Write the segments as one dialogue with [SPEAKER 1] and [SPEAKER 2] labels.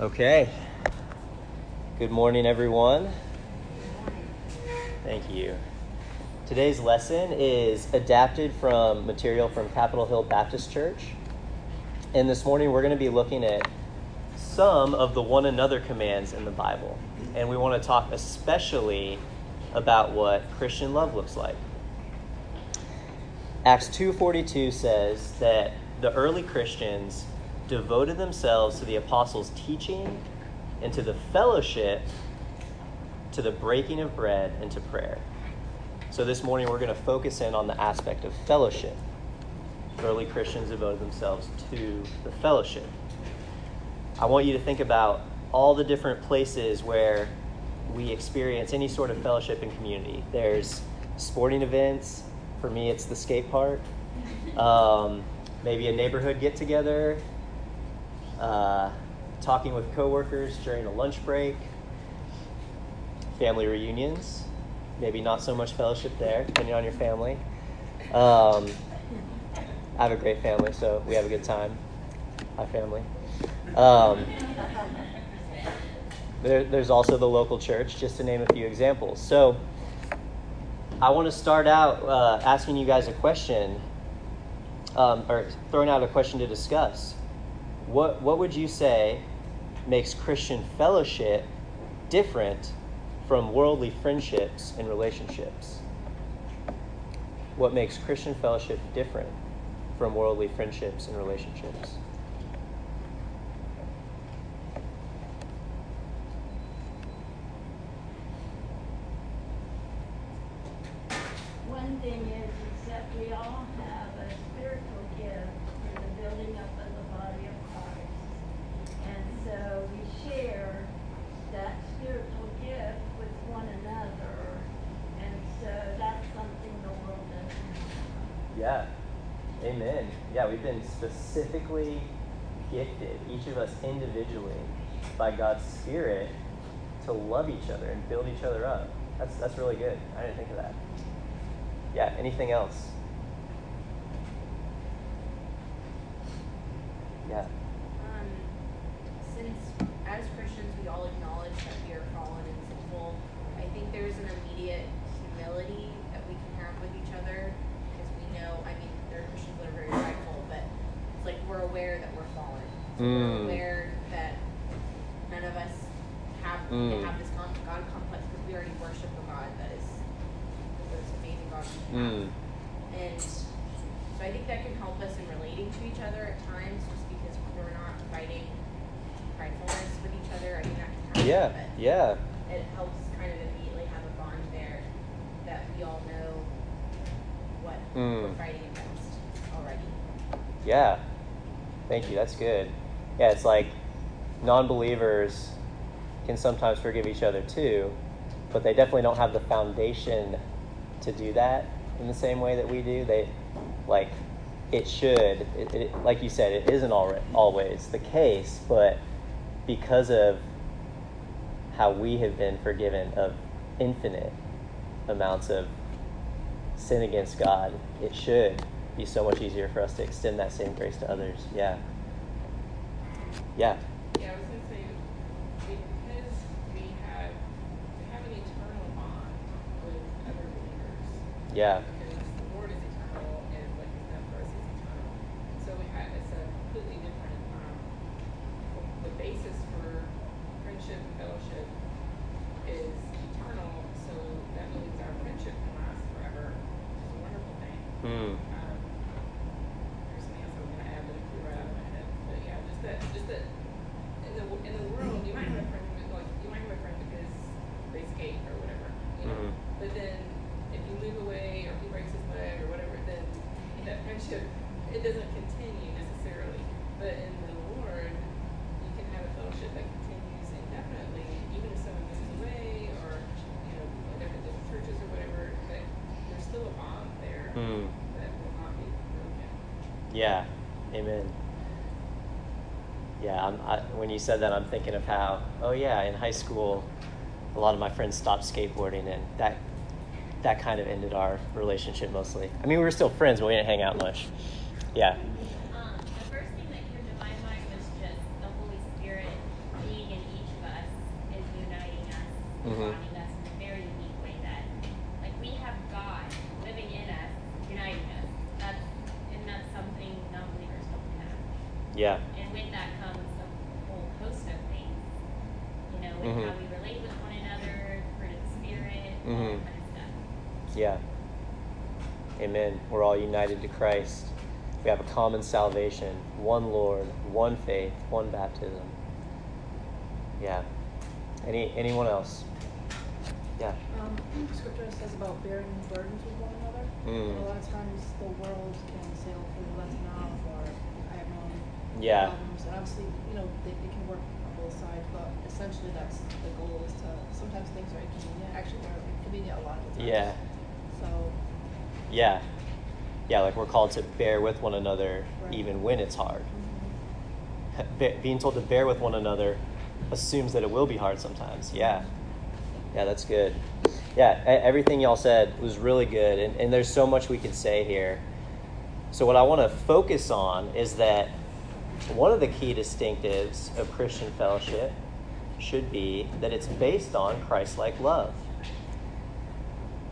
[SPEAKER 1] Okay. Good morning, everyone. Thank you. Today's lesson is adapted from material from Capitol Hill Baptist Church. And this morning we're going to be looking at some of the one another commands in the Bible. And we want to talk especially about what Christian love looks like. Acts 2:42 says that the early Christians devoted themselves to the apostles' teaching and to the fellowship, to the breaking of bread, and to prayer. So this morning we're going to focus in on the aspect of fellowship. Early Christians devoted themselves to the fellowship. I want you to think about all the different places where we experience any sort of fellowship and community. There's sporting events. For me, it's the skate park. Um, maybe a neighborhood get together, uh, talking with coworkers during a lunch break, family reunions, maybe not so much fellowship there, depending on your family. Um, I have a great family, so we have a good time. My family. Um, there, there's also the local church, just to name a few examples. So, I want to start out uh, asking you guys a question, um, or throwing out a question to discuss. What, what would you say makes Christian fellowship different from worldly friendships and relationships? What makes Christian fellowship different from worldly friendships and relationships?
[SPEAKER 2] One thing is, is that we all have a spiritual gift for the building up of the body of Christ. And so we share that spiritual gift with one another. And so that's something the world doesn't have.
[SPEAKER 1] Yeah. Amen. Yeah, we've been specifically gifted, each of us individually, by God's Spirit to love each other and build each other up. That's, that's really good. I didn't think of that. Yeah, anything else? Yeah.
[SPEAKER 3] Um, since as Christians we all acknowledge that we are fallen and sinful, I think there's an immediate humility that we can have with each other because we know. I mean, there are Christians that are very prideful, but it's like we're aware that we're fallen. So
[SPEAKER 1] Mm.
[SPEAKER 3] We're aware that none of us have
[SPEAKER 1] Mm.
[SPEAKER 3] can have this con- God complex because we already worship a God that is this amazing God. we have.
[SPEAKER 1] Mm.
[SPEAKER 3] And so I think that can help us in relating to each other at times, just because we're not fighting pridefulness with each other. I think that can happen.
[SPEAKER 1] Yeah,
[SPEAKER 3] but
[SPEAKER 1] yeah.
[SPEAKER 3] It helps kind of immediately have a bond there that we all know what
[SPEAKER 1] Mm.
[SPEAKER 3] we're fighting against already.
[SPEAKER 1] Yeah. Thank you. That's good. Yeah, it's like non believers can sometimes forgive each other too, but they definitely don't have the foundation to do that in the same way that we do. They, like, it should, it, it, like you said, it isn't always the case, but because of how we have been forgiven of infinite amounts of sin against God, it should be so much easier for us to extend that same grace to others. Yeah. Yeah.
[SPEAKER 4] Yeah, I was gonna say, because we have, we have an eternal bond with other believers.
[SPEAKER 1] Yeah.
[SPEAKER 4] in.
[SPEAKER 1] Yeah, I, when you said that, I'm thinking of how, oh yeah, in high school, a lot of my friends stopped skateboarding, and that that kind of ended our relationship mostly. I mean, we were still friends, but we didn't hang out much. Yeah.
[SPEAKER 5] Mm-hmm.
[SPEAKER 1] Yeah.
[SPEAKER 5] And with that comes a whole host of things, you know, with
[SPEAKER 1] Mhm.
[SPEAKER 5] how we relate with one another, fruit of the spirit, all
[SPEAKER 1] Mhm.
[SPEAKER 5] that kind of stuff.
[SPEAKER 1] Yeah. Amen. We're all united to Christ. We have a common salvation, one Lord, one faith, one baptism. Yeah. Any anyone else? Yeah.
[SPEAKER 6] Um, scripture says about bearing burdens with one another.
[SPEAKER 1] Mm.
[SPEAKER 6] A lot of times the world can sail through let's not or I have no
[SPEAKER 1] Yeah.
[SPEAKER 6] problems. And obviously, you know, they, they can work on both sides, but essentially that's the goal is to sometimes things are inconvenient. Actually they're inconvenient a lot of the times.
[SPEAKER 1] Yeah.
[SPEAKER 6] So
[SPEAKER 1] Yeah. Yeah, like we're called to bear with one another
[SPEAKER 6] Right.
[SPEAKER 1] even when it's hard.
[SPEAKER 6] mhm.
[SPEAKER 1] Be- Being told to bear with one another assumes that it will be hard sometimes. Yeah. Yeah, that's good. Yeah, everything y'all said was really good, and, and there's so much we could say here. So, what I want to focus on is that one of the key distinctives of Christian fellowship should be that it's based on Christ like love.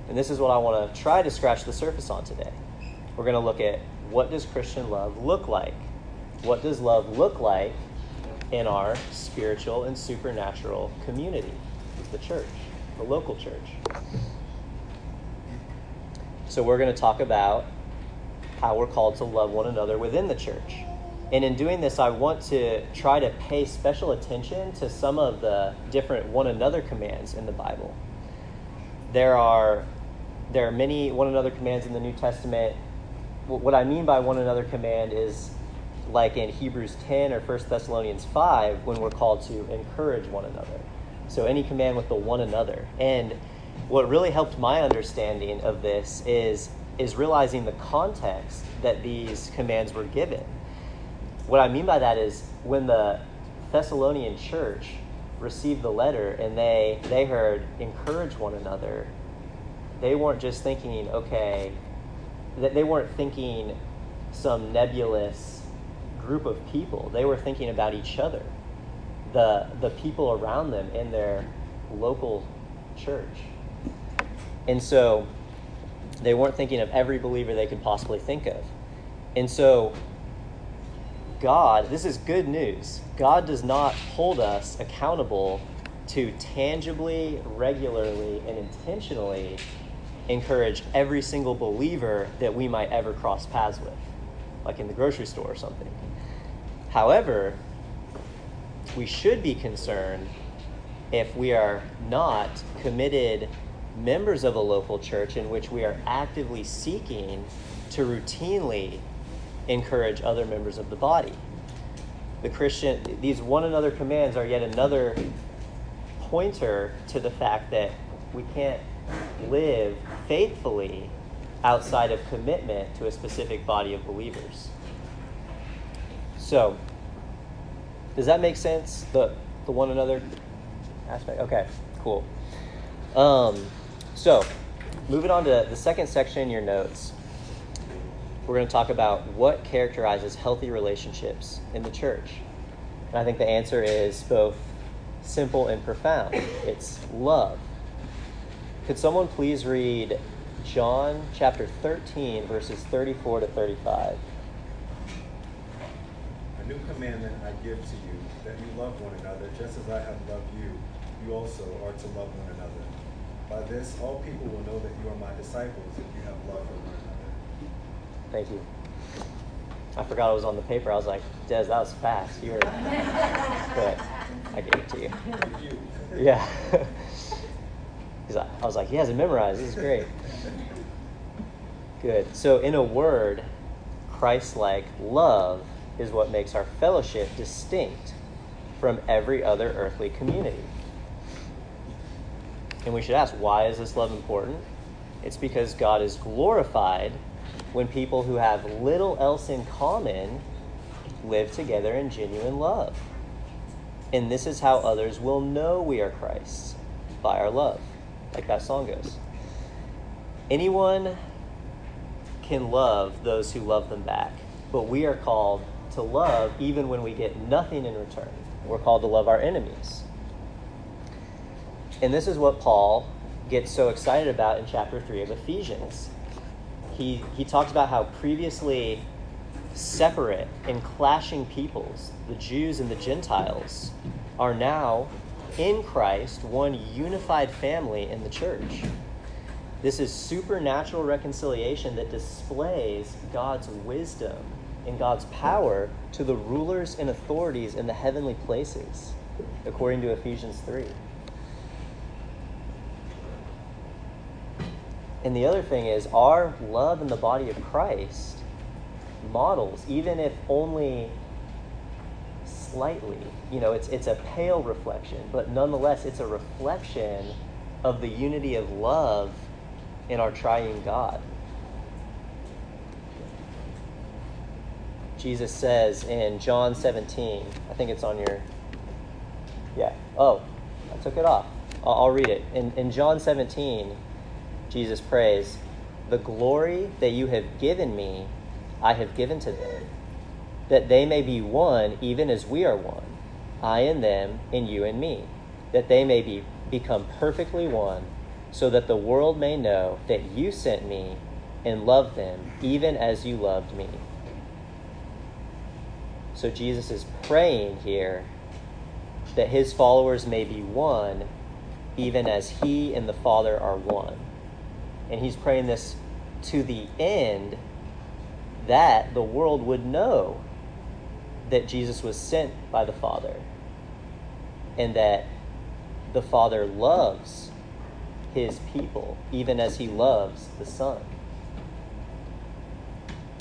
[SPEAKER 1] And this is what I want to try to scratch the surface on today. We're going to look at what does Christian love look like? What does love look like in our spiritual and supernatural community, the church, the local church? So, we're going to talk about how we're called to love one another within the church. And in doing this, I want to try to pay special attention to some of the different one another commands in the Bible. There are there are many one another commands in the New Testament. What I mean by one another command is like in Hebrews 10 or 1 Thessalonians 5 when we're called to encourage one another. So any command with the one another. And what really helped my understanding of this is is realizing the context that these commands were given. What I mean by that is when the Thessalonian church received the letter and they they heard encourage one another, they weren't just thinking, okay, that they weren't thinking some nebulous group of people. They were thinking about each other, the the people around them in their local church. And so they weren't thinking of every believer they could possibly think of. And so God, this is good news. God does not hold us accountable to tangibly, regularly, and intentionally encourage every single believer that we might ever cross paths with, like in the grocery store or something. However, we should be concerned if we are not committed members of a local church in which we are actively seeking to routinely encourage other members of the body. The Christian, these one another commands are yet another pointer to the fact that we can't live faithfully outside of commitment to a specific body of believers. So, does that make sense? The the one another aspect. Okay, cool. Um, so, moving on to the second section in your notes, we're going to talk about what characterizes healthy relationships in the church. And I think the answer is both simple and profound. It's love. Could someone please read John chapter 13, verses 34 to 35?
[SPEAKER 7] A new commandment I give to you, that you love one another, just as I have loved you, you also are to love one another. By this, all people will know that you are my disciples if you have love for one another.
[SPEAKER 1] Thank you. I forgot it was on the paper. I was like, Des, that was fast. You were, but I gave it to you.
[SPEAKER 7] Yeah.
[SPEAKER 1] Yeah. 'Cause I, I was like, he has it memorized. This is great. Good. So, in a word, Christ like love is what makes our fellowship distinct from every other earthly community. And we should ask, why is this love important? It's because God is glorified when people who have little else in common live together in genuine love. And this is how others will know we are Christ's by our love, like that song goes. Anyone can love those who love them back, but we are called to love even when we get nothing in return. We're called to love our enemies. And this is what Paul gets so excited about in chapter 3 of Ephesians. He, he talks about how previously separate and clashing peoples, the Jews and the Gentiles, are now in Christ one unified family in the church. This is supernatural reconciliation that displays God's wisdom and God's power to the rulers and authorities in the heavenly places, according to Ephesians 3. And the other thing is, our love in the body of Christ models, even if only slightly, you know, it's, it's a pale reflection, but nonetheless, it's a reflection of the unity of love in our triune God. Jesus says in John 17, I think it's on your, yeah, oh, I took it off. I'll, I'll read it. In, in John 17, Jesus prays, The glory that you have given me, I have given to them, that they may be one even as we are one, I and them, and you and me, that they may be become perfectly one, so that the world may know that you sent me and loved them even as you loved me. So Jesus is praying here that his followers may be one even as he and the Father are one. And he's praying this to the end that the world would know that Jesus was sent by the Father and that the Father loves his people even as he loves the Son.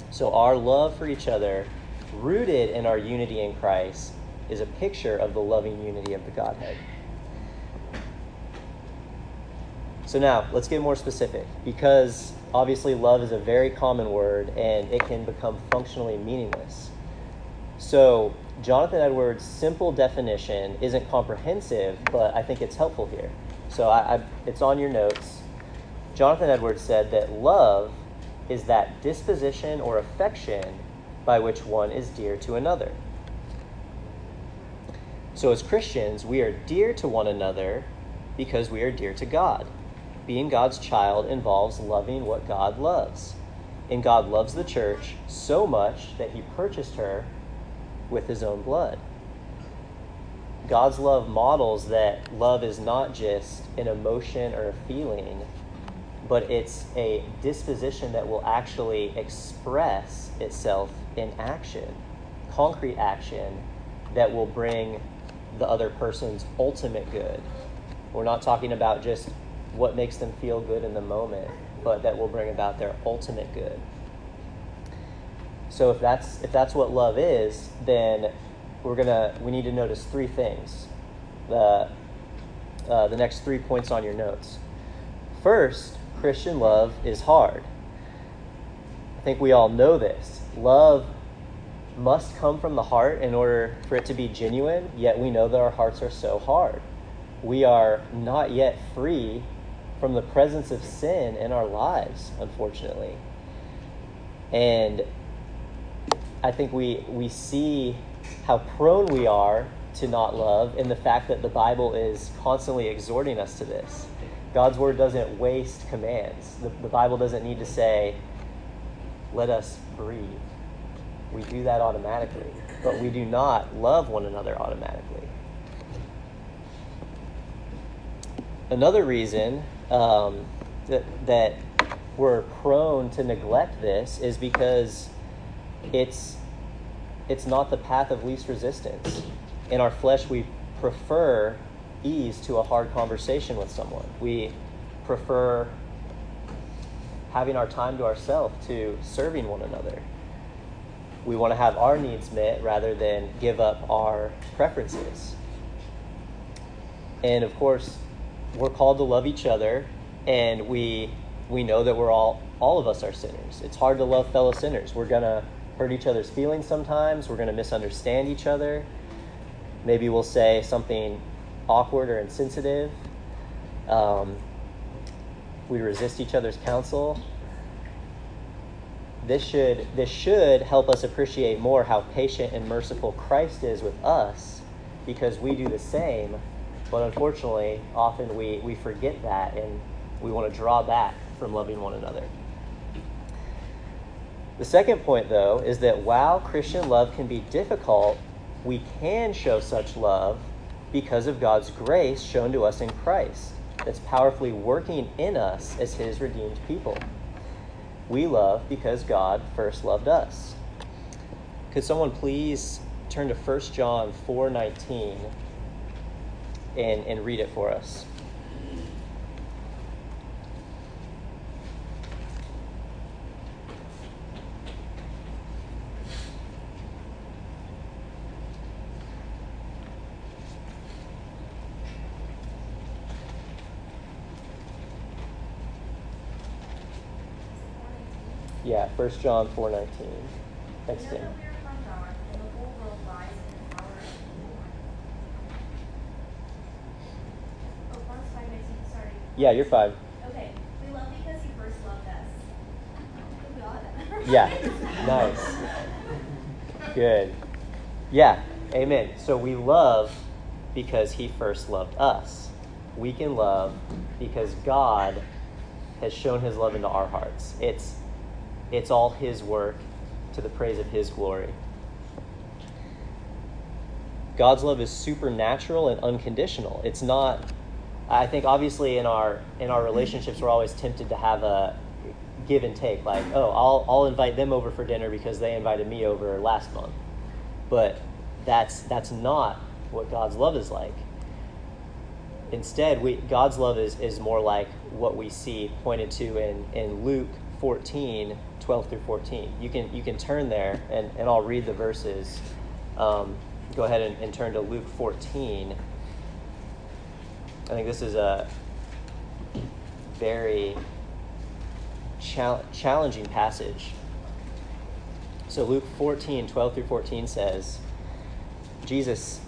[SPEAKER 1] So, our love for each other, rooted in our unity in Christ, is a picture of the loving unity of the Godhead. So now, let's get more specific because obviously love is a very common word and it can become functionally meaningless. So, Jonathan Edwards' simple definition isn't comprehensive, but I think it's helpful here. So, I, I, it's on your notes. Jonathan Edwards said that love is that disposition or affection by which one is dear to another. So, as Christians, we are dear to one another because we are dear to God being God's child involves loving what God loves. And God loves the church so much that he purchased her with his own blood. God's love models that love is not just an emotion or a feeling, but it's a disposition that will actually express itself in action, concrete action that will bring the other person's ultimate good. We're not talking about just what makes them feel good in the moment, but that will bring about their ultimate good. So if that's if that's what love is, then we're gonna we need to notice three things. The uh, the next three points on your notes. First, Christian love is hard. I think we all know this. Love must come from the heart in order for it to be genuine, yet we know that our hearts are so hard. We are not yet free from the presence of sin in our lives, unfortunately. And I think we, we see how prone we are to not love in the fact that the Bible is constantly exhorting us to this. God's word doesn't waste commands. The, the Bible doesn't need to say, let us breathe. We do that automatically, but we do not love one another automatically. Another reason um, that, that we're prone to neglect this is because it's it's not the path of least resistance. In our flesh, we prefer ease to a hard conversation with someone. We prefer having our time to ourselves to serving one another. We want to have our needs met rather than give up our preferences. And of course, we're called to love each other and we we know that we're all all of us are sinners. It's hard to love fellow sinners. We're gonna hurt each other's feelings sometimes. We're gonna misunderstand each other. Maybe we'll say something awkward or insensitive. Um, we resist each other's counsel. This should this should help us appreciate more how patient and merciful christ is with us because we do the same But unfortunately, often we, we forget that and we want to draw back from loving one another. The second point, though, is that while Christian love can be difficult, we can show such love because of God's grace shown to us in Christ that's powerfully working in us as His redeemed people. We love because God first loved us. Could someone please turn to 1 John 4:19 and, and read it for us? Yeah, 1 John 4:19. Thanks,
[SPEAKER 3] We know
[SPEAKER 1] Tim.
[SPEAKER 3] that we are from God, and the whole world lies in the power of evil. Oh, Ron's five nineteen, sorry.
[SPEAKER 1] Yeah, you're five.
[SPEAKER 3] Okay, we love because he first loved us. God.
[SPEAKER 1] Yeah, nice. Good. Yeah, amen. So we love because he first loved us. We can love because God has shown his love into our hearts. It's it's all his work to the praise of his glory. God's love is supernatural and unconditional. It's not I think obviously in our in our relationships we're always tempted to have a give and take like, "Oh, I'll I'll invite them over for dinner because they invited me over last month." But that's that's not what God's love is like. Instead, we, God's love is, is more like what we see pointed to in, in Luke 14, 12 through 14. You can, you can turn there, and, and I'll read the verses. Um, go ahead and, and turn to Luke 14. I think this is a very chal- challenging passage. So, Luke 14, 12 through 14 says, Jesus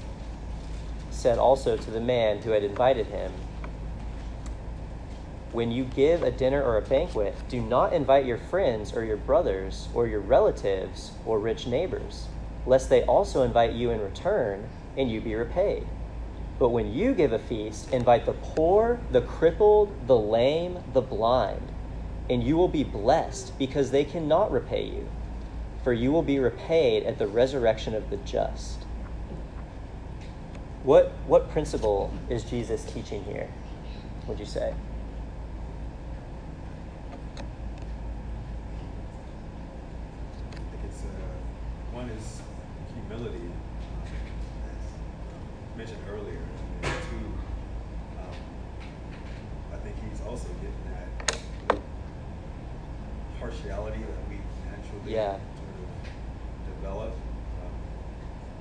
[SPEAKER 1] said also to the man who had invited him, When you give a dinner or a banquet, do not invite your friends or your brothers or your relatives or rich neighbors, lest they also invite you in return and you be repaid. But when you give a feast, invite the poor, the crippled, the lame, the blind, and you will be blessed because they cannot repay you, for you will be repaid at the resurrection of the just. What, what principle is Jesus teaching here, would you say?
[SPEAKER 7] I think it's uh, one is humility, as mentioned earlier, and then two, um, I think he's also getting at the partiality that we naturally
[SPEAKER 1] Yeah.
[SPEAKER 7] sort of develop, um,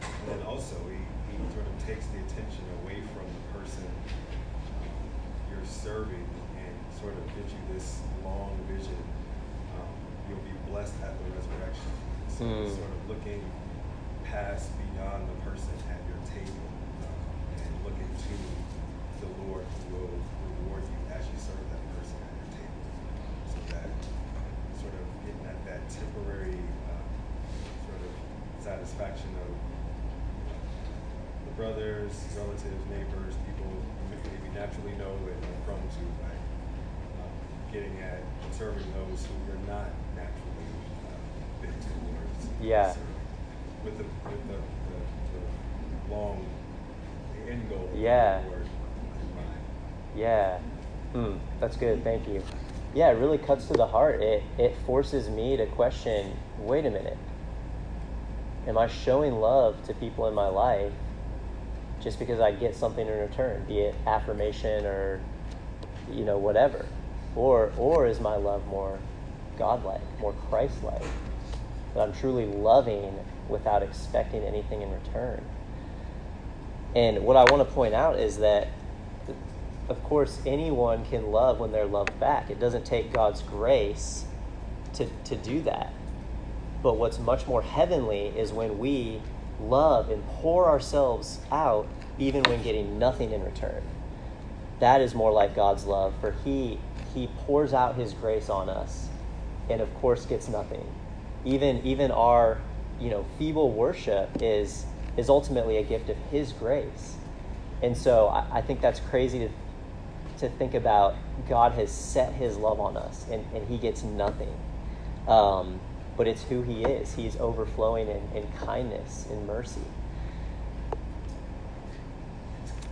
[SPEAKER 7] and then also he, he sort of takes the attention away from the person um, you're serving and sort of gives you this long vision. Um, you'll be blessed at the resurrection. So
[SPEAKER 1] Mm.
[SPEAKER 7] sort of looking past beyond the person at your table um, and looking to the Lord who will reward you as you serve that person at your table. So that sort of getting at that temporary um, sort of satisfaction of the brothers, relatives, neighbors, people who maybe naturally know and are prone to, like um, getting at serving those who you're not naturally uh, bent towards.
[SPEAKER 1] Yeah.
[SPEAKER 7] serving. With the with the, the, the long the end goal.
[SPEAKER 1] Yeah.
[SPEAKER 7] Lord in mind.
[SPEAKER 1] Yeah. Hmm, that's good. Thank you. Yeah, it really cuts to the heart. It it forces me to question, wait a minute. Am I showing love to people in my life just because I get something in return, be it affirmation or you know, whatever? Or or is my love more godlike, more Christ-like? That I'm truly loving without expecting anything in return. And what I want to point out is that, of course, anyone can love when they're loved back. It doesn't take God's grace to, to do that. But what's much more heavenly is when we love and pour ourselves out even when getting nothing in return. That is more like God's love, for He He pours out His grace on us, and of course gets nothing. Even even our you know feeble worship is is ultimately a gift of His grace. And so I, I think that's crazy to, to think about God has set his love on us and, and he gets nothing. Um, but it's who he is. He's overflowing in, in kindness and mercy.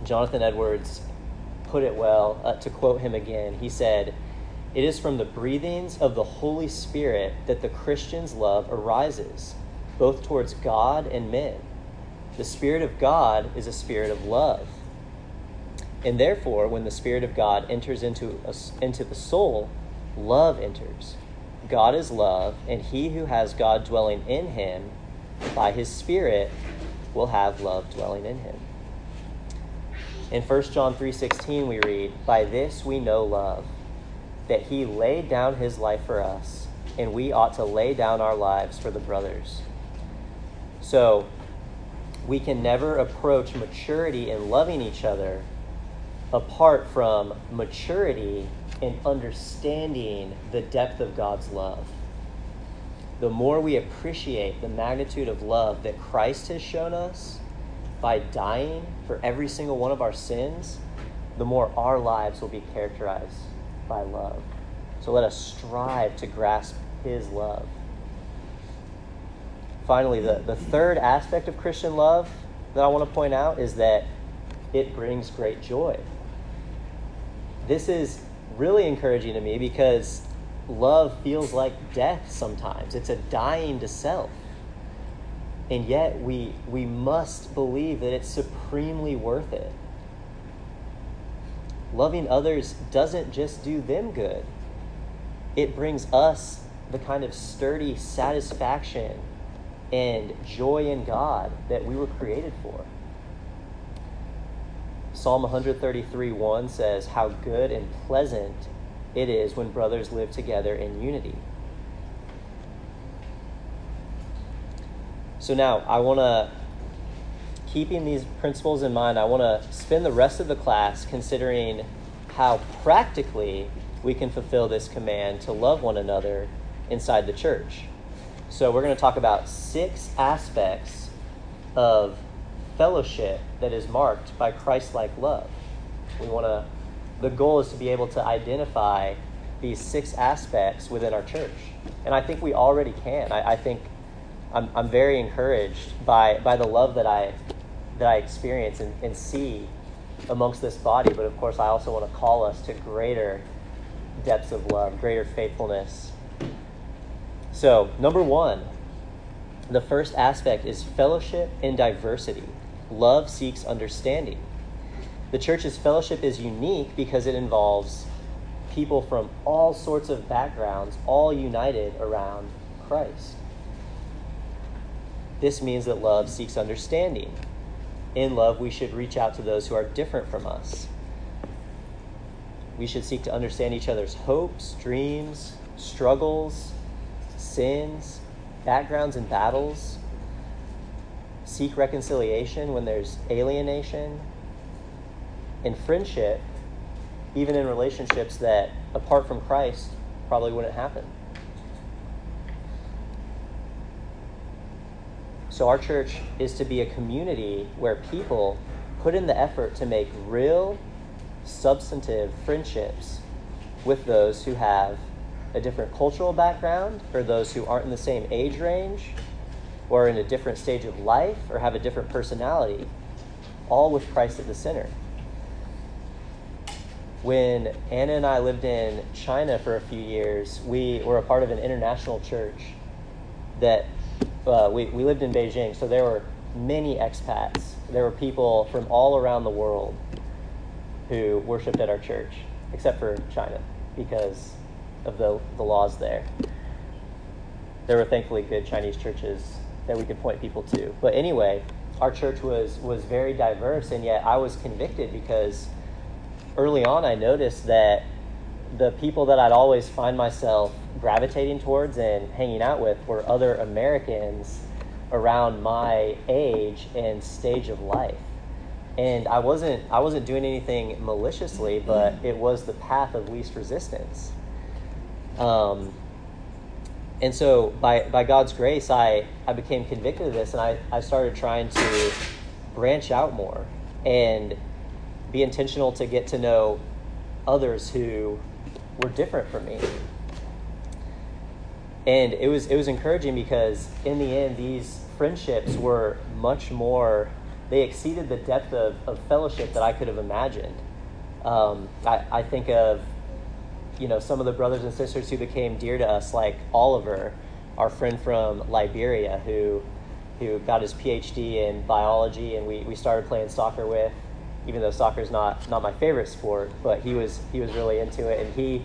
[SPEAKER 1] Jonathan Edwards put it well. Uh, to quote him again, he said, It is from the breathings of the Holy Spirit that the Christian's love arises, both towards God and men. The Spirit of God is a spirit of love. And therefore, when the Spirit of God enters into, a, into the soul, love enters. God is love, and he who has God dwelling in him by his Spirit will have love dwelling in him. In 1 John 3:16 we read, "By this we know love, that he laid down his life for us, and we ought to lay down our lives for the brothers." So, we can never approach maturity in loving each other apart from maturity in understanding the depth of God's love. The more we appreciate the magnitude of love that Christ has shown us by dying for every single one of our sins, the more our lives will be characterized by love. So let us strive to grasp his love. Finally, the, the third aspect of Christian love that I want to point out is that it brings great joy. This is really encouraging to me because love feels like death sometimes. It's a dying to self. And yet we we must believe that it's supremely worth it. Loving others doesn't just do them good. It brings us the kind of sturdy satisfaction and joy in God that we were created for. Psalm 133 1 says, How good and pleasant it is when brothers live together in unity. So now I want to, keeping these principles in mind, I want to spend the rest of the class considering how practically we can fulfill this command to love one another inside the church. So we're going to talk about six aspects of fellowship that is marked by Christ-like love. We want to the goal is to be able to identify these six aspects within our church. And I think we already can. I, I think I'm, I'm very encouraged by, by the love that I, that I experience and, and see amongst this body. But of course, I also want to call us to greater depths of love, greater faithfulness. So, number one, the first aspect is fellowship in diversity. Love seeks understanding. The church's fellowship is unique because it involves people from all sorts of backgrounds, all united around Christ. This means that love seeks understanding. In love, we should reach out to those who are different from us. We should seek to understand each other's hopes, dreams, struggles, sins, backgrounds, and battles. Seek reconciliation when there's alienation. In friendship, even in relationships that, apart from Christ, probably wouldn't happen. So, our church is to be a community where people put in the effort to make real, substantive friendships with those who have a different cultural background, or those who aren't in the same age range, or in a different stage of life, or have a different personality, all with Christ at the center. When Anna and I lived in China for a few years, we were a part of an international church that uh, we, we lived in Beijing, so there were many expats. There were people from all around the world who worshiped at our church, except for China, because of the, the laws there. There were thankfully good Chinese churches that we could point people to. But anyway, our church was, was very diverse, and yet I was convicted because early on I noticed that the people that I'd always find myself gravitating towards and hanging out with were other Americans around my age and stage of life. And I wasn't I wasn't doing anything maliciously, but it was the path of least resistance. Um, and so by, by God's grace, I, I became convicted of this and I, I started trying to branch out more. And be intentional to get to know others who were different from me. And it was it was encouraging because in the end these friendships were much more they exceeded the depth of, of fellowship that I could have imagined. Um, I, I think of you know some of the brothers and sisters who became dear to us, like Oliver, our friend from Liberia, who who got his PhD in biology, and we, we started playing soccer with, even though soccer is not not my favorite sport, but he was he was really into it, and he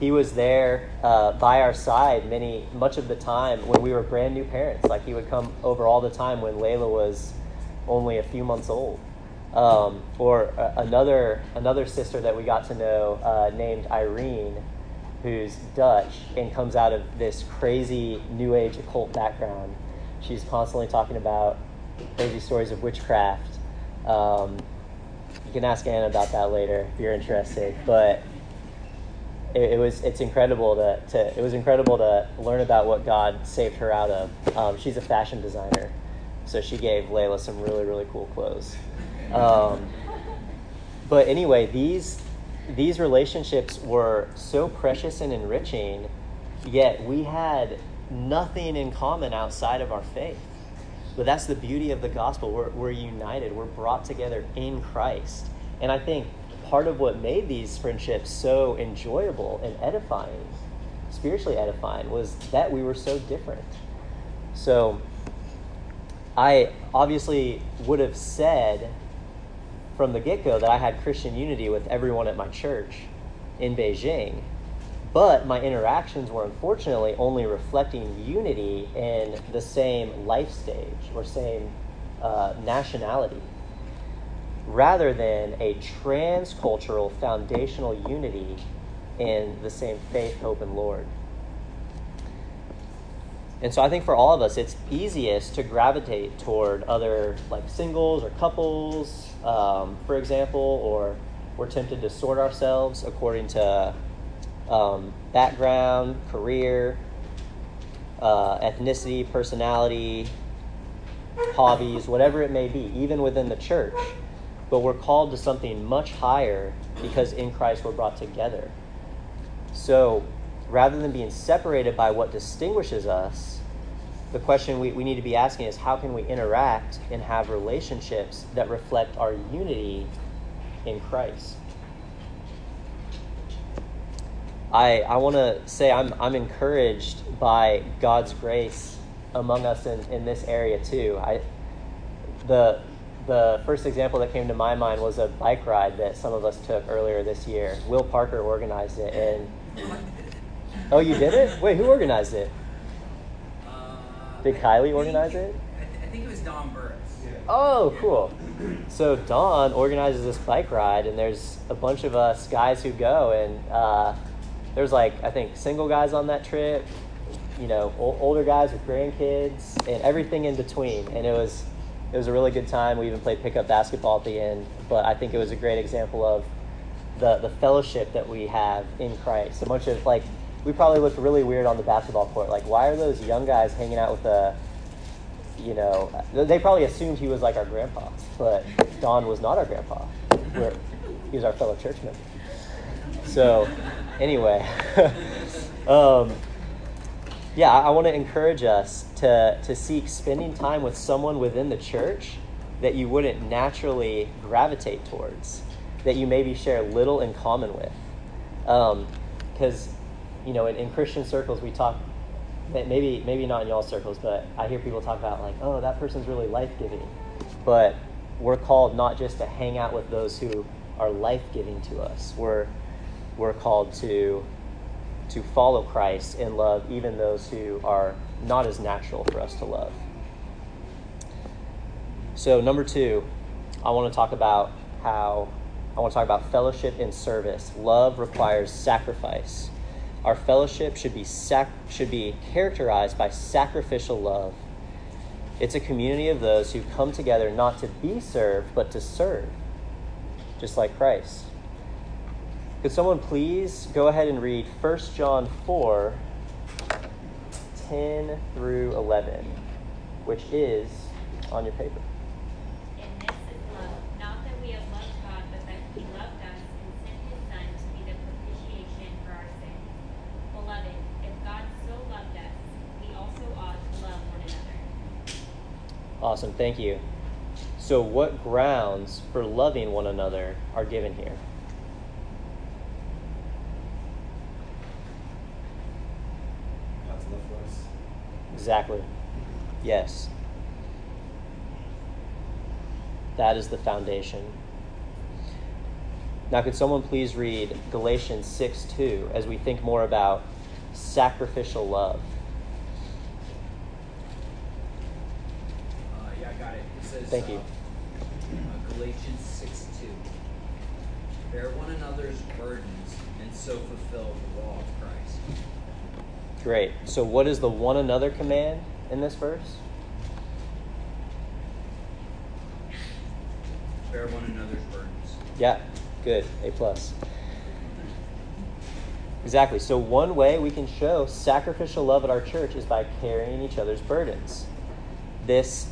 [SPEAKER 1] he was there uh, by our side many much of the time when we were brand new parents. Like he would come over all the time when Layla was only a few months old. Um, or uh, another another sister that we got to know uh, named Irene, who's Dutch and comes out of this crazy New Age occult background. She's constantly talking about crazy stories of witchcraft. Um, you can ask Anna about that later if you're interested, but it, it, was it's incredible to, to it was incredible to learn about what God saved her out of. Um, she's a fashion designer, so she gave Layla some really really cool clothes. Um, but anyway, these these relationships were so precious and enriching, yet we had nothing in common outside of our faith. But that's the beauty of the gospel. We're, we're united, we're brought together in Christ. And I think part of what made these friendships so enjoyable and edifying, spiritually edifying, was that we were so different. So I obviously would have said from the get go that I had Christian unity with everyone at my church in Beijing. But my interactions were unfortunately only reflecting unity in the same life stage or same uh, nationality rather than a transcultural foundational unity in the same faith, hope, and Lord. And so I think for all of us, it's easiest to gravitate toward other like singles or couples, um, for example, or we're tempted to sort ourselves according to um, background, career, uh, ethnicity, personality, hobbies, whatever it may be, even within the church. But we're called to something much higher because in Christ we're brought together. So rather than being separated by what distinguishes us, the question we, we need to be asking is how can we interact and have relationships that reflect our unity in Christ? I, I want to say I'm, I'm encouraged by God's grace among us in, in this area too. I, the, the first example that came to my mind was a bike ride that some of us took earlier this year. Will Parker organized it, and oh, you did it? Wait, who organized it? Did Kylie organize it?
[SPEAKER 8] I, think it was Don Burris.
[SPEAKER 1] Oh, cool. So Don organizes this bike ride, and there's a bunch of us guys who go, and uh, there's like I think single guys on that trip, you know, o- older guys with grandkids, and everything in between. And it was it was a really good time. We even played pickup basketball at the end, but I think it was a great example of the the fellowship that we have in Christ. A bunch of like we probably looked really weird on the basketball court. Like, why are those young guys hanging out with a, you know, they probably assumed he was like our grandpa, but Don was not our grandpa. We're, he was our fellow church member. So, anyway, um, yeah, I, I want to encourage us to, to seek spending time with someone within the church that you wouldn't naturally gravitate towards, that you maybe share little in common with. Because um, you know, in, in Christian circles, we talk, maybe maybe not in y'all circles, but I hear people talk about like, oh, that person's really life giving. But we're called not just to hang out with those who are life giving to us. We're we're called to to follow Christ and love even those who are not as natural for us to love. So number two, I want to talk about how I want to talk about fellowship and service. Love requires sacrifice. Our fellowship should be, sac- should be characterized by sacrificial love. It's a community of those who come together not to be served, but to serve, just like Christ. Could someone please go ahead and read 1 John 4 10 through 11, which is on your paper.
[SPEAKER 5] And this is love, not that we have loved God, but that
[SPEAKER 1] Awesome, thank you. So, what grounds for loving one another are given here?
[SPEAKER 7] God's love for us.
[SPEAKER 1] Exactly. Yes. That is the foundation. Now, could someone please read Galatians 6 2 as we think more about sacrificial love?
[SPEAKER 8] Uh, yeah, I got it. It says,
[SPEAKER 1] Thank you.
[SPEAKER 8] Galatians 6 2. Bear one another's burdens and so fulfill the law of Christ.
[SPEAKER 1] Great. So, what is the one another command in this verse?
[SPEAKER 8] Bear one another's burdens.
[SPEAKER 1] Yeah, good. A plus. Exactly. So one way we can show sacrificial love at our church is by carrying each other's burdens. This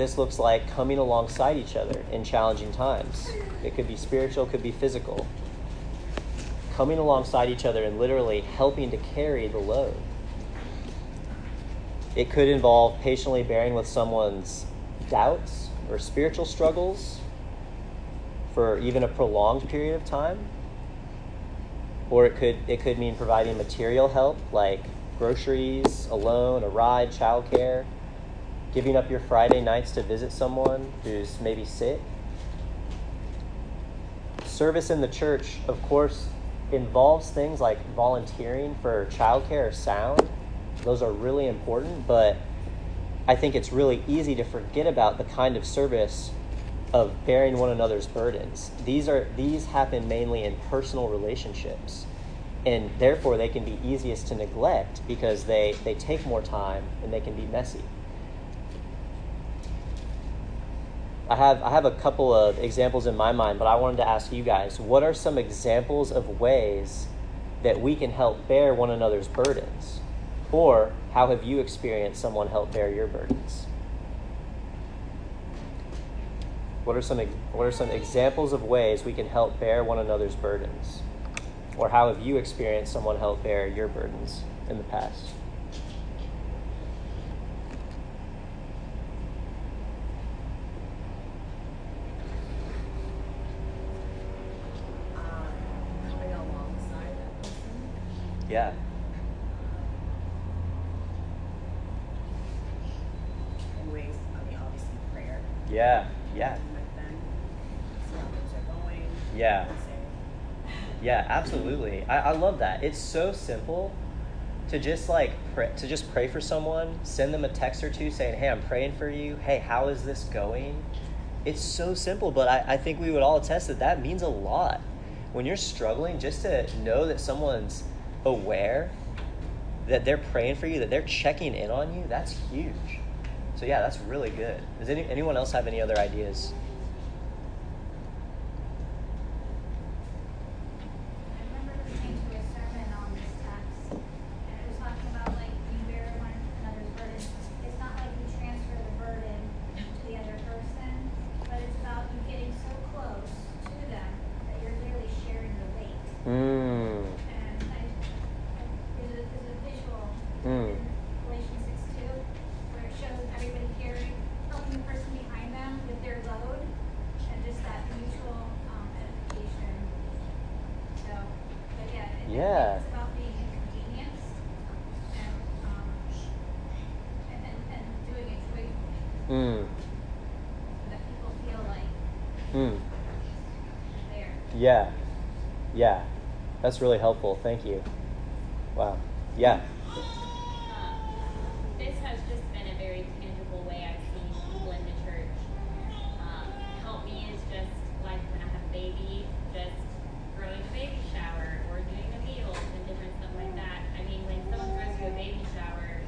[SPEAKER 1] this looks like coming alongside each other in challenging times. It could be spiritual, could be physical. Coming alongside each other and literally helping to carry the load. It could involve patiently bearing with someone's doubts or spiritual struggles for even a prolonged period of time. Or it could it could mean providing material help like groceries, a loan, a ride, childcare, giving up your Friday nights to visit someone who's maybe sick. Service in the church, of course, involves things like volunteering for childcare or sound. Those are really important, but I think it's really easy to forget about the kind of service of bearing one another's burdens. These are these happen mainly in personal relationships. And therefore they can be easiest to neglect because they, they take more time and they can be messy. I have I have a couple of examples in my mind, but I wanted to ask you guys, what are some examples of ways that we can help bear one another's burdens? Or how have you experienced someone help bear your burdens? What are some what are some examples of ways we can help bear one another's burdens? Or how have you experienced someone help bear your burdens in the past?
[SPEAKER 9] um, coming alongside that person.
[SPEAKER 1] Yeah.
[SPEAKER 9] In ways, I mean, obviously prayer.
[SPEAKER 1] Yeah. Yeah.
[SPEAKER 9] With them, see how things are going.
[SPEAKER 1] Yeah. Yeah, absolutely. I, I love that. It's so simple to just like pray, to just pray for someone, send them a text or two saying, "Hey, I'm praying for you. Hey, how is this going?" It's so simple, but I, I think we would all attest that that means a lot. When you're struggling, just to know that someone's aware, that they're praying for you, that they're checking in on you, that's huge. So yeah, that's really good. Does any, anyone else have any other ideas?
[SPEAKER 10] I remember listening to a sermon on this text, and it was talking about like you bear one another's burdens. It's not like you transfer the burden to the other person, but it's about you getting so close to them that you're literally sharing the weight.
[SPEAKER 1] Mm.
[SPEAKER 10] And I, I there's a, there's a visual
[SPEAKER 1] Mm.
[SPEAKER 10] in Galatians six two, where it shows everybody carrying, helping the person behind them with their load, and just that mutual um, edification. So, but yeah, it, I
[SPEAKER 1] Yeah.
[SPEAKER 10] think it's about being inconvenienced and, um, and, and, and doing it joyfully,
[SPEAKER 1] Mm.
[SPEAKER 10] so that people feel like
[SPEAKER 1] Mm.
[SPEAKER 10] they're there.
[SPEAKER 1] Yeah. Yeah. That's really helpful. Thank you. Wow. Yeah.
[SPEAKER 5] Um, this has just been a very tangible way I've seen people in the church um, help me is just like when I have a baby, just throwing a baby shower or doing the meals and different stuff like that. I mean, when someone throws you a baby shower,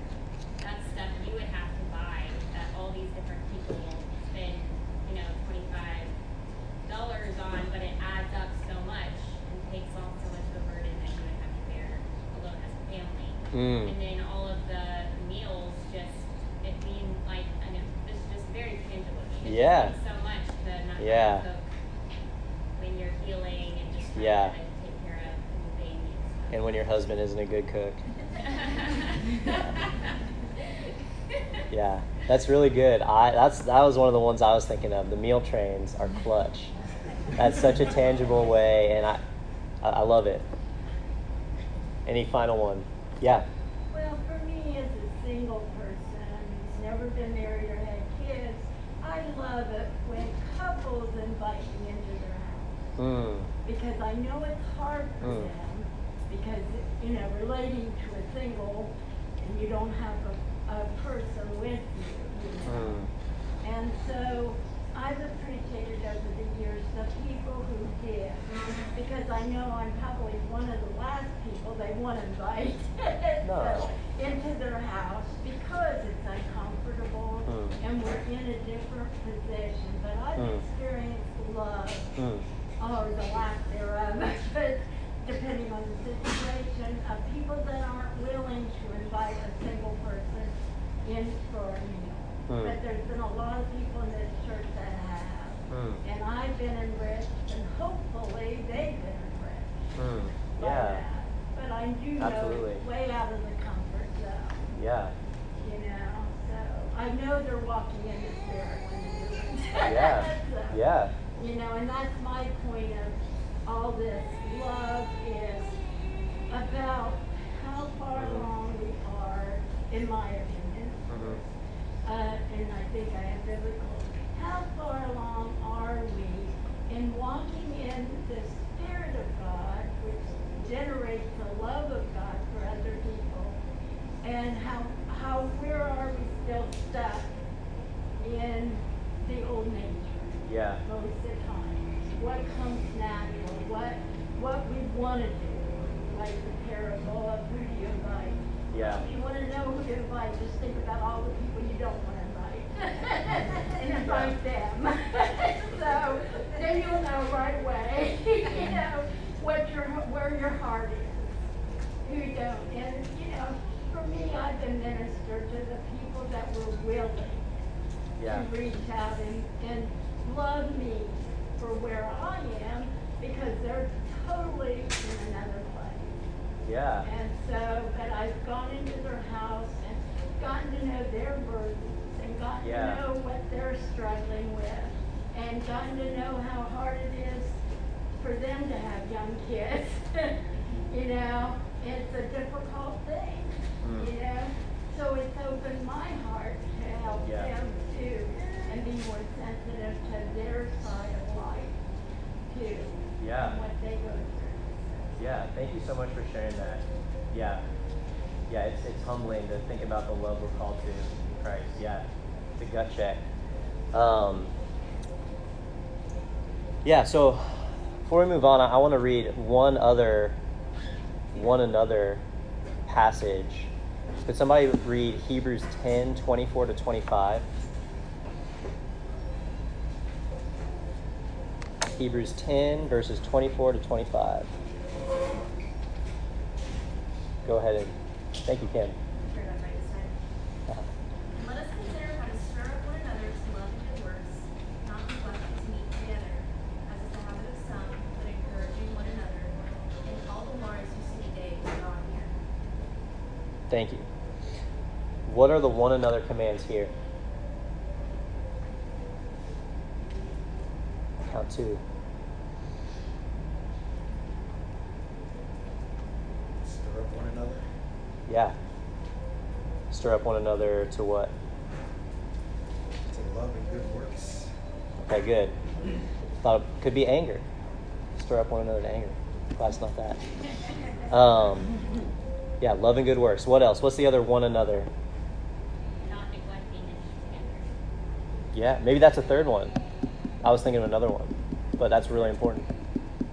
[SPEAKER 5] that's stuff you would have to buy that all these different people spend, you know, twenty five dollars on, but it adds up so much and takes off so much of the burden that you would have to bear alone as a family.
[SPEAKER 1] Mm.
[SPEAKER 5] And then all of the meals just it means like I know this is just very tangible. It
[SPEAKER 1] Yeah.
[SPEAKER 5] so much to not
[SPEAKER 1] Yeah.
[SPEAKER 5] cook when you're healing and just trying
[SPEAKER 1] Yeah.
[SPEAKER 5] to like, take care of the baby and.
[SPEAKER 1] And when your husband isn't a good cook. Yeah, that's really good. I that's that was one of the ones I was thinking of. The meal trains are clutch. That's such a tangible way, and I I, I love it. Any final one? Yeah.
[SPEAKER 2] Well, for me as a single person who's never been married or had kids, I love it when couples invite me into their house.
[SPEAKER 1] Mm.
[SPEAKER 2] Because I know it's hard for
[SPEAKER 1] Mm.
[SPEAKER 2] them, because, you know, relating to a single, and you don't have a, a person with you, you know.
[SPEAKER 1] Mm.
[SPEAKER 2] And so I've appreciated over the years the people who give, because I know I'm probably one of the last people they want to invite
[SPEAKER 1] No.
[SPEAKER 2] so, into their house because it's uncomfortable
[SPEAKER 1] Mm.
[SPEAKER 2] and we're in a different position. But I've
[SPEAKER 1] Mm.
[SPEAKER 2] experienced love,
[SPEAKER 1] Mm.
[SPEAKER 2] or the lack thereof, but depending on the situation, of people that aren't willing to invite a single person in for a meal.
[SPEAKER 1] Mm.
[SPEAKER 2] But there's been a lot of people in this church that have.
[SPEAKER 1] Mm.
[SPEAKER 2] And I've been enriched, and hopefully they've been enriched
[SPEAKER 1] Mm.
[SPEAKER 2] by
[SPEAKER 1] Yeah.
[SPEAKER 2] that. But I do know
[SPEAKER 1] Absolutely.
[SPEAKER 2] it's way out of the comfort zone,
[SPEAKER 1] Yeah.
[SPEAKER 2] you know, so I know they're walking in the spirit when they do it.
[SPEAKER 1] Yeah.
[SPEAKER 2] So,
[SPEAKER 1] Yeah.
[SPEAKER 2] You know, and that's my point of all this. Love is about how far
[SPEAKER 1] Mhm.
[SPEAKER 2] along we are, in my opinion,
[SPEAKER 1] Mhm.
[SPEAKER 2] Uh, and I think I am biblical. How far along are we in walking in the Spirit of God, which generates the love of God for other people, and how how where are we still stuck in the old nature?
[SPEAKER 1] Yeah.
[SPEAKER 2] most of the time. What comes natural, what, what we want to do, like the parable of who do you invite.
[SPEAKER 1] Yeah.
[SPEAKER 2] If you want to know who to invite, just think about all the people you don't want to invite. and invite them. so then you'll know right away, you know, what your, where your heart is. Who don't. And, you know, for me, I've been ministered to the people that were willing
[SPEAKER 1] Yeah.
[SPEAKER 2] to reach out and, and love me for where I am because they're totally in another.
[SPEAKER 1] Yeah.
[SPEAKER 2] And so, but I've gone into their house and gotten to know their burdens and gotten
[SPEAKER 1] Yeah.
[SPEAKER 2] to know what they're struggling with and gotten to know how hard it is for them to have young kids. you know, it's a difficult thing,
[SPEAKER 1] Mm.
[SPEAKER 2] you know. So it's opened my heart to help
[SPEAKER 1] Yeah.
[SPEAKER 2] them too and be more sensitive to their side of life too.
[SPEAKER 1] Yeah.
[SPEAKER 2] And what they go through.
[SPEAKER 1] Yeah, thank you so much for sharing that. Yeah. Yeah, it's, it's humbling to think about the love we're called to in Christ. Yeah, it's a gut check. Um, yeah, so before we move on, I, I want to read one other, one another passage. Could somebody read Hebrews 10 24 to 25? Hebrews 10, verses 24 to 25. Go ahead and thank you, Kim.
[SPEAKER 3] Thank you. What are the
[SPEAKER 1] one
[SPEAKER 3] another commands here? how to stir up one another to love and good works, not neglecting to meet together, as is the habit of some, but encouraging one another, and all the more as you see the day drawing near.
[SPEAKER 1] Thank you. What are the one another commands here? Count two.
[SPEAKER 7] Stir up one another.
[SPEAKER 1] Yeah. Stir up one another to what?
[SPEAKER 7] To love and good works.
[SPEAKER 1] Okay, good. Thought it could be anger. Stir up one another to anger. Glad it's not that. Um, yeah, love and good works. What else? What's the other one another?
[SPEAKER 5] Not neglecting to meet together.
[SPEAKER 1] Yeah, maybe that's a third one. I was thinking of another one, but that's really important.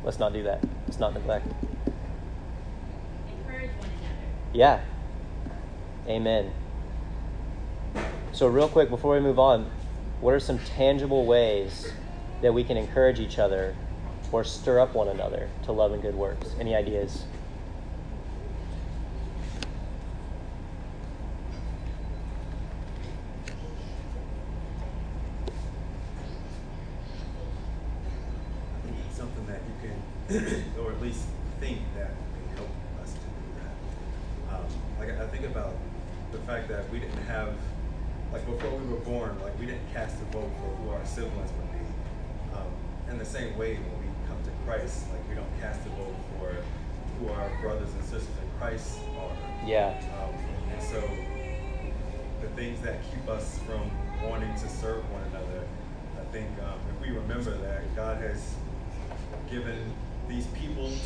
[SPEAKER 1] Let's not do that. Let's not neglect.
[SPEAKER 5] Encourage one another.
[SPEAKER 1] Yeah. Amen. So, real quick before we move on, what are some tangible ways that we can encourage each other or stir up one another to love and good works? Any ideas?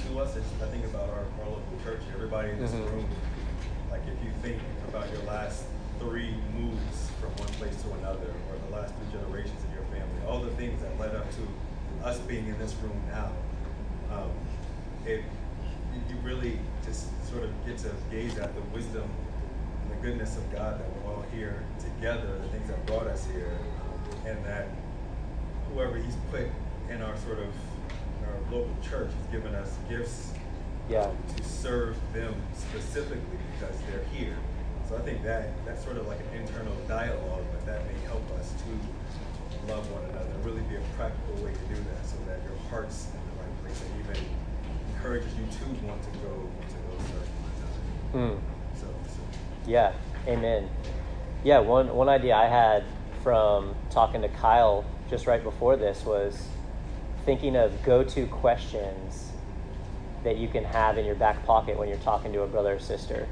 [SPEAKER 7] To us, it's, I think about our, our local church, everybody in this
[SPEAKER 1] Mhm.
[SPEAKER 7] room, like if you think about your last three moves from one place to another, or the last three generations of your family, all the things that led up to us being in this room now, um, it you, really just sort of get to gaze at the wisdom and the goodness of God that we're all here together, the things that brought us here, um, and that whoever He's put in our sort of our local church has given us gifts
[SPEAKER 1] Yeah.
[SPEAKER 7] to serve them specifically because they're here. So I think that that's sort of like an internal dialogue, but that may help us to love one another, really be a practical way to do that so that your heart's in the right place and even encourages you to want to go want to go serve one another.
[SPEAKER 1] Mm.
[SPEAKER 7] So, so
[SPEAKER 1] Yeah, amen. Yeah, one one idea I had from talking to Kyle just right before this was thinking of go-to questions that you can have in your back pocket when you're talking to a brother or sister.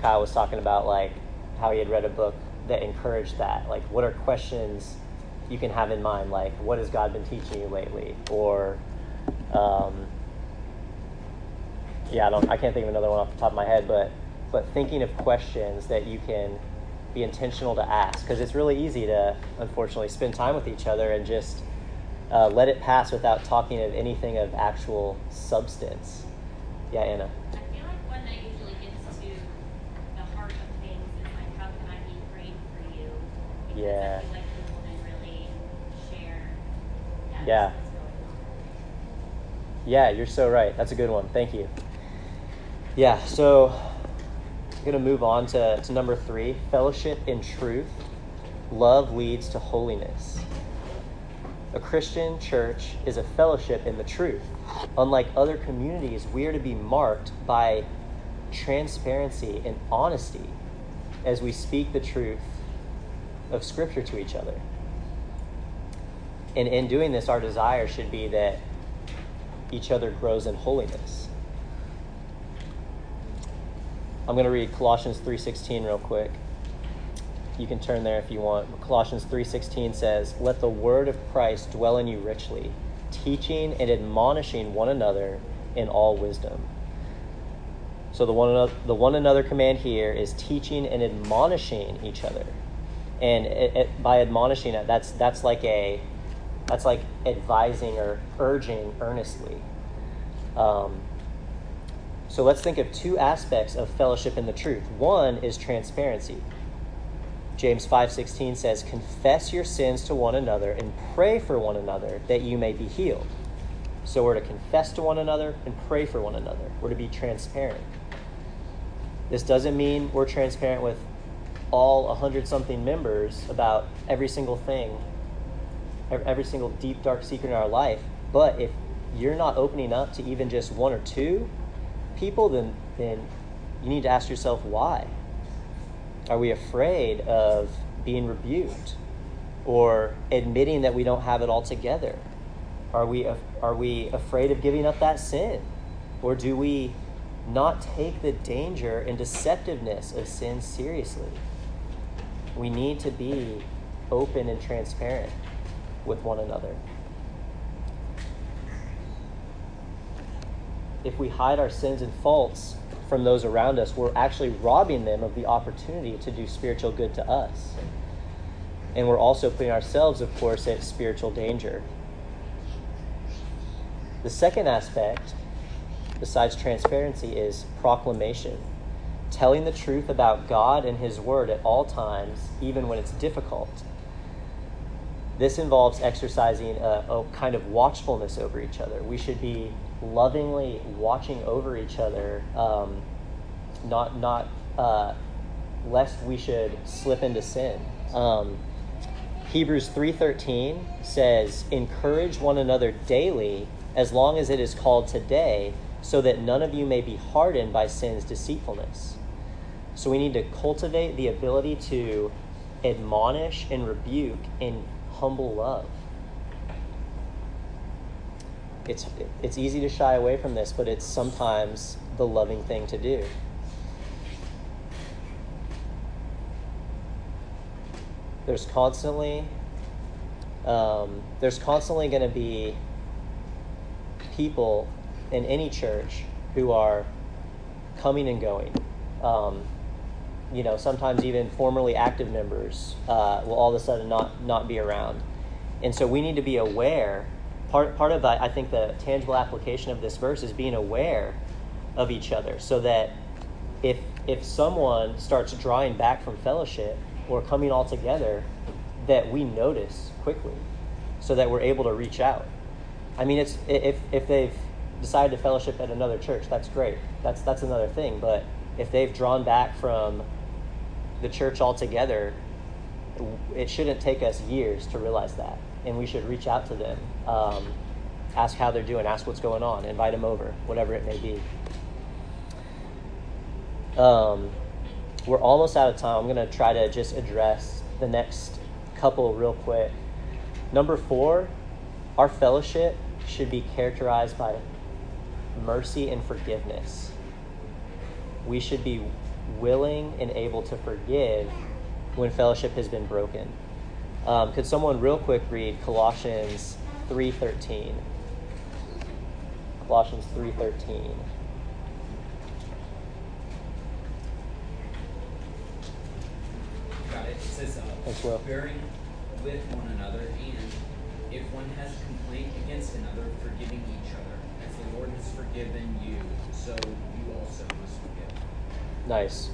[SPEAKER 1] Kyle was talking about like how he had read a book that encouraged that. Like what are questions you can have in mind like what has God been teaching you lately or um, yeah, I don't I can't think of another one off the top of my head, but but thinking of questions that you can be intentional to ask because it's really easy to unfortunately spend time with each other and just uh, let it pass without talking of anything of actual substance. Yeah, Anna.
[SPEAKER 5] I feel like one that usually gets to the heart of things is like, how can I be praying for you? Because
[SPEAKER 1] Yeah.
[SPEAKER 5] Like really share. Yeah.
[SPEAKER 1] Yeah.
[SPEAKER 5] What's going on.
[SPEAKER 1] Yeah, you're so right. That's a good one. Thank you. Yeah, so I'm going to move on to, to number three fellowship in truth. Love leads to holiness. A Christian church is a fellowship in the truth. Unlike other communities, we are to be marked by transparency and honesty as we speak the truth of Scripture to each other. And in doing this, our desire should be that each other grows in holiness. I'm going to read Colossians 3:16 real quick. You can turn there if you want. Colossians 3:16 says, "Let the word of Christ dwell in you richly, teaching and admonishing one another in all wisdom." So the one another, the one another command here is teaching and admonishing each other. And it, it, by admonishing that's that's like a that's like advising or urging earnestly. Um, so let's think of two aspects of fellowship in the truth. One is transparency. James 5:16 says, "Confess your sins to one another and pray for one another that you may be healed." So we're to confess to one another and pray for one another. We're to be transparent. This doesn't mean we're transparent with all 100 something members about every single thing, every single deep dark secret in our life, but if you're not opening up to even just one or two people, then then you need to ask yourself why. Are we afraid of being rebuked or admitting that we don't have it all together? Are we are we afraid of giving up that sin? Or do we not take the danger and deceptiveness of sin seriously? We need to be open and transparent with one another. If we hide our sins and faults from those around us, we're actually robbing them of the opportunity to do spiritual good to us. And we're also putting ourselves, of course, at spiritual danger. The second aspect, besides transparency, is proclamation. Telling the truth about God and His Word at all times, even when it's difficult. This involves exercising a, a kind of watchfulness over each other. We should be lovingly watching over each other, um, not not uh, lest we should slip into sin. Um, Hebrews three thirteen says, "Encourage one another daily, as long as it is called today, so that none of you may be hardened by sin's deceitfulness." So we need to cultivate the ability to admonish and rebuke in humble love. It's, it's easy to shy away from this, but it's sometimes the loving thing to do. There's constantly um, there's constantly going to be people in any church who are coming and going. Um, you know, sometimes even formerly active members uh, will all of a sudden not not be around, and so we need to be aware. Part part of I think the tangible application of this verse is being aware of each other, so that if if someone starts drawing back from fellowship or coming all together, that we notice quickly, so that we're able to reach out. I mean, it's if if they've decided to fellowship at another church, that's great. That's that's another thing. But if they've drawn back from the church altogether, it shouldn't take us years to realize that, and we should reach out to them, um, ask how they're doing, ask what's going on, invite them over, whatever it may be. Um, we're almost out of time. I'm going to try to just address the next couple real quick. Number four, our fellowship should be characterized by mercy and forgiveness. We should be willing and able to forgive when fellowship has been broken. Um, could someone real quick read Colossians 3:13? Colossians 3:13.
[SPEAKER 8] Got it. It says, uh,
[SPEAKER 1] Thanks, Will.
[SPEAKER 8] bearing with one another, and if one has complaint against another, forgiving each other, as the Lord has forgiven you, so you also must forgive.
[SPEAKER 1] Nice.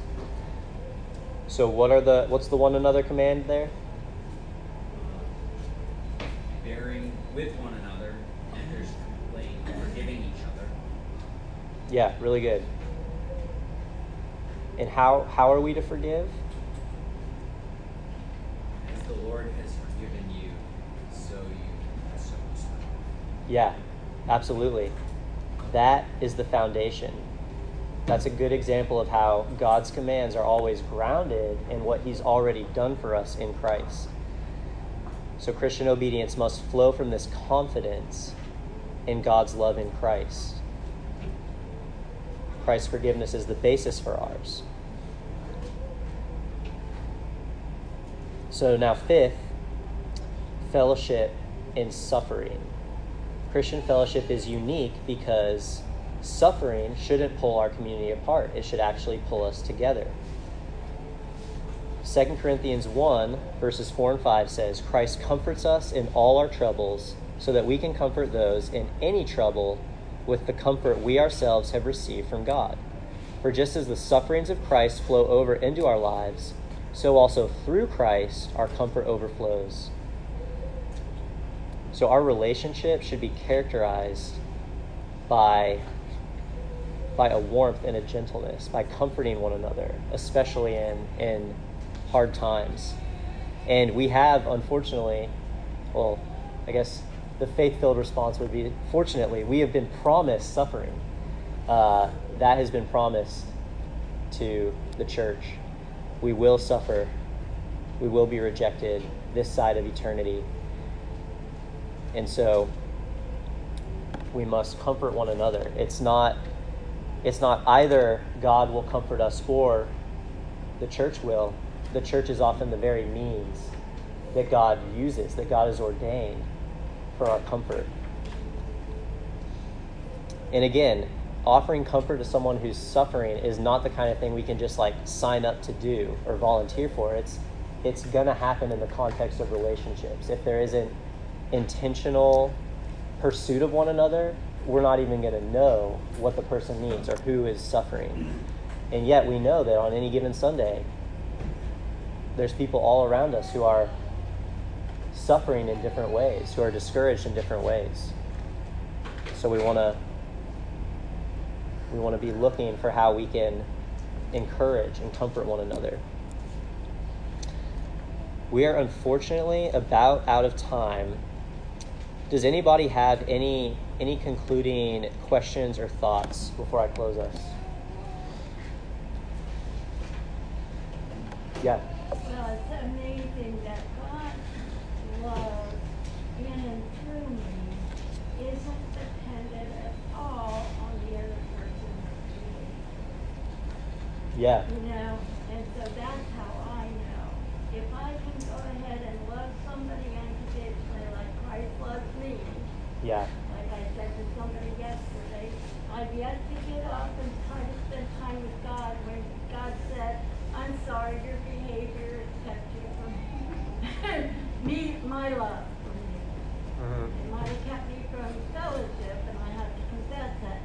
[SPEAKER 1] So what are the what's the one another command there?
[SPEAKER 8] Bearing with one another, and there's complaint, forgiving each other.
[SPEAKER 1] Yeah, really good. And how how are we to forgive?
[SPEAKER 8] As the Lord has forgiven you, so you must forgive.
[SPEAKER 1] Yeah, absolutely. That is the foundation. That's a good example of how God's commands are always grounded in what He's already done for us in Christ. So Christian obedience must flow from this confidence in God's love in Christ. Christ's forgiveness is the basis for ours. So now, fifth, fellowship in suffering. Christian fellowship is unique because suffering shouldn't pull our community apart, it should actually pull us together. 2 Corinthians 1, verses 4 and 5 says, Christ comforts us in all our troubles so that we can comfort those in any trouble with the comfort we ourselves have received from God. For just as the sufferings of Christ flow over into our lives, so also through Christ our comfort overflows. So our relationship should be characterized by by a warmth and a gentleness, by comforting one another, especially in in hard times. And we have unfortunately, well, I guess the faith-filled response would be fortunately, we have been promised suffering. Uh, that has been promised to the church. We will suffer. We will be rejected this side of eternity. And so we must comfort one another. It's not it's not either God will comfort us or the church will. The church is often the very means that God uses, that God has ordained for our comfort. And again, offering comfort to someone who's suffering is not the kind of thing we can just like sign up to do or volunteer for. It's it's going to happen in the context of relationships. If there isn't intentional pursuit of one another, we're not even going to know what the person needs or who is suffering. And yet we know that on any given Sunday, there's people all around us who are suffering in different ways, who are discouraged in different ways. So we want to we want to be looking for how we can encourage and comfort one another. We are unfortunately about out of time. Does anybody have any any concluding questions or thoughts before I close us? Yeah.
[SPEAKER 2] Well, it's amazing that God's love in and through me isn't dependent at all on the other person's behavior.
[SPEAKER 1] Yeah.
[SPEAKER 2] You know, and so that's how I know. If I can go ahead and love somebody unconditionally like Christ loves me,
[SPEAKER 1] Yeah.
[SPEAKER 2] like I said to somebody yesterday, I've yet to get up and try to spend time with God when God said, I'm sorry, your behavior has kept you from me, my love from you.
[SPEAKER 1] hmm
[SPEAKER 2] It might have kept me from fellowship, and I have to confess that.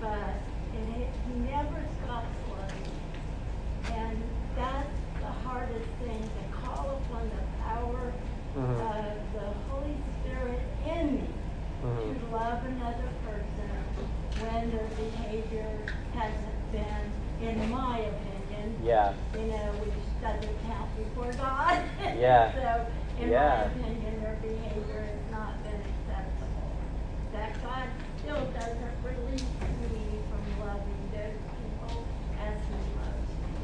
[SPEAKER 2] But it, he never stops loving. And that's the hardest thing, to call upon the power
[SPEAKER 1] Mhm.
[SPEAKER 2] of the Holy Spirit in me
[SPEAKER 1] Mhm.
[SPEAKER 2] to love another person when their behavior hasn't been, in my opinion,
[SPEAKER 1] Yeah.
[SPEAKER 2] you know, which doesn't count before God.
[SPEAKER 1] Yeah.
[SPEAKER 2] So, in my
[SPEAKER 1] Yeah.
[SPEAKER 2] opinion, their behavior has not been acceptable. That God still doesn't release me from loving those people as He loves me.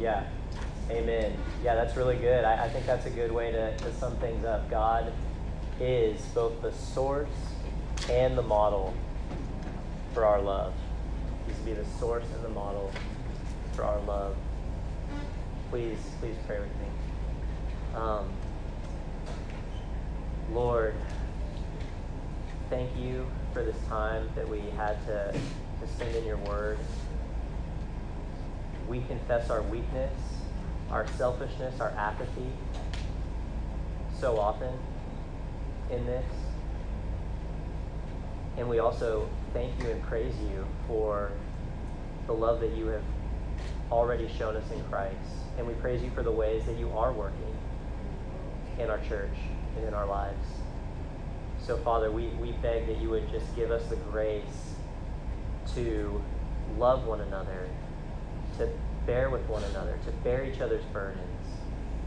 [SPEAKER 1] Yeah. Amen. Yeah, that's really good. I, I think that's a good way to, to sum things up. God is both the source and the model for our love. He's to be the source and the model for our love. Please, please pray with me. Um, Lord, thank you for this time that we had to, to spend in your word we confess our weakness, our selfishness, our apathy so often in this. And we also thank you and praise you for the love that you have already shown us in Christ. And we praise you for the ways that you are working in our church and in our lives. So, Father, we, we beg that you would just give us the grace to love one another, to bear with one another, to bear each other's burdens,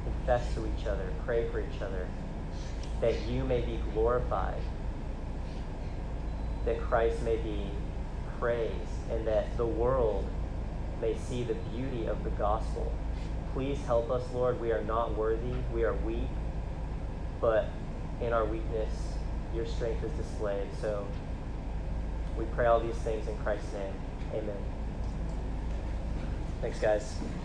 [SPEAKER 1] confess to each other, pray for each other, that you may be glorified, that Christ may be praised, and that the world may see the beauty of the gospel. Please help us, Lord. We are not worthy, we are weak, but in our weakness, your strength is displayed. So we pray all these things in Christ's name. Amen. Thanks, guys.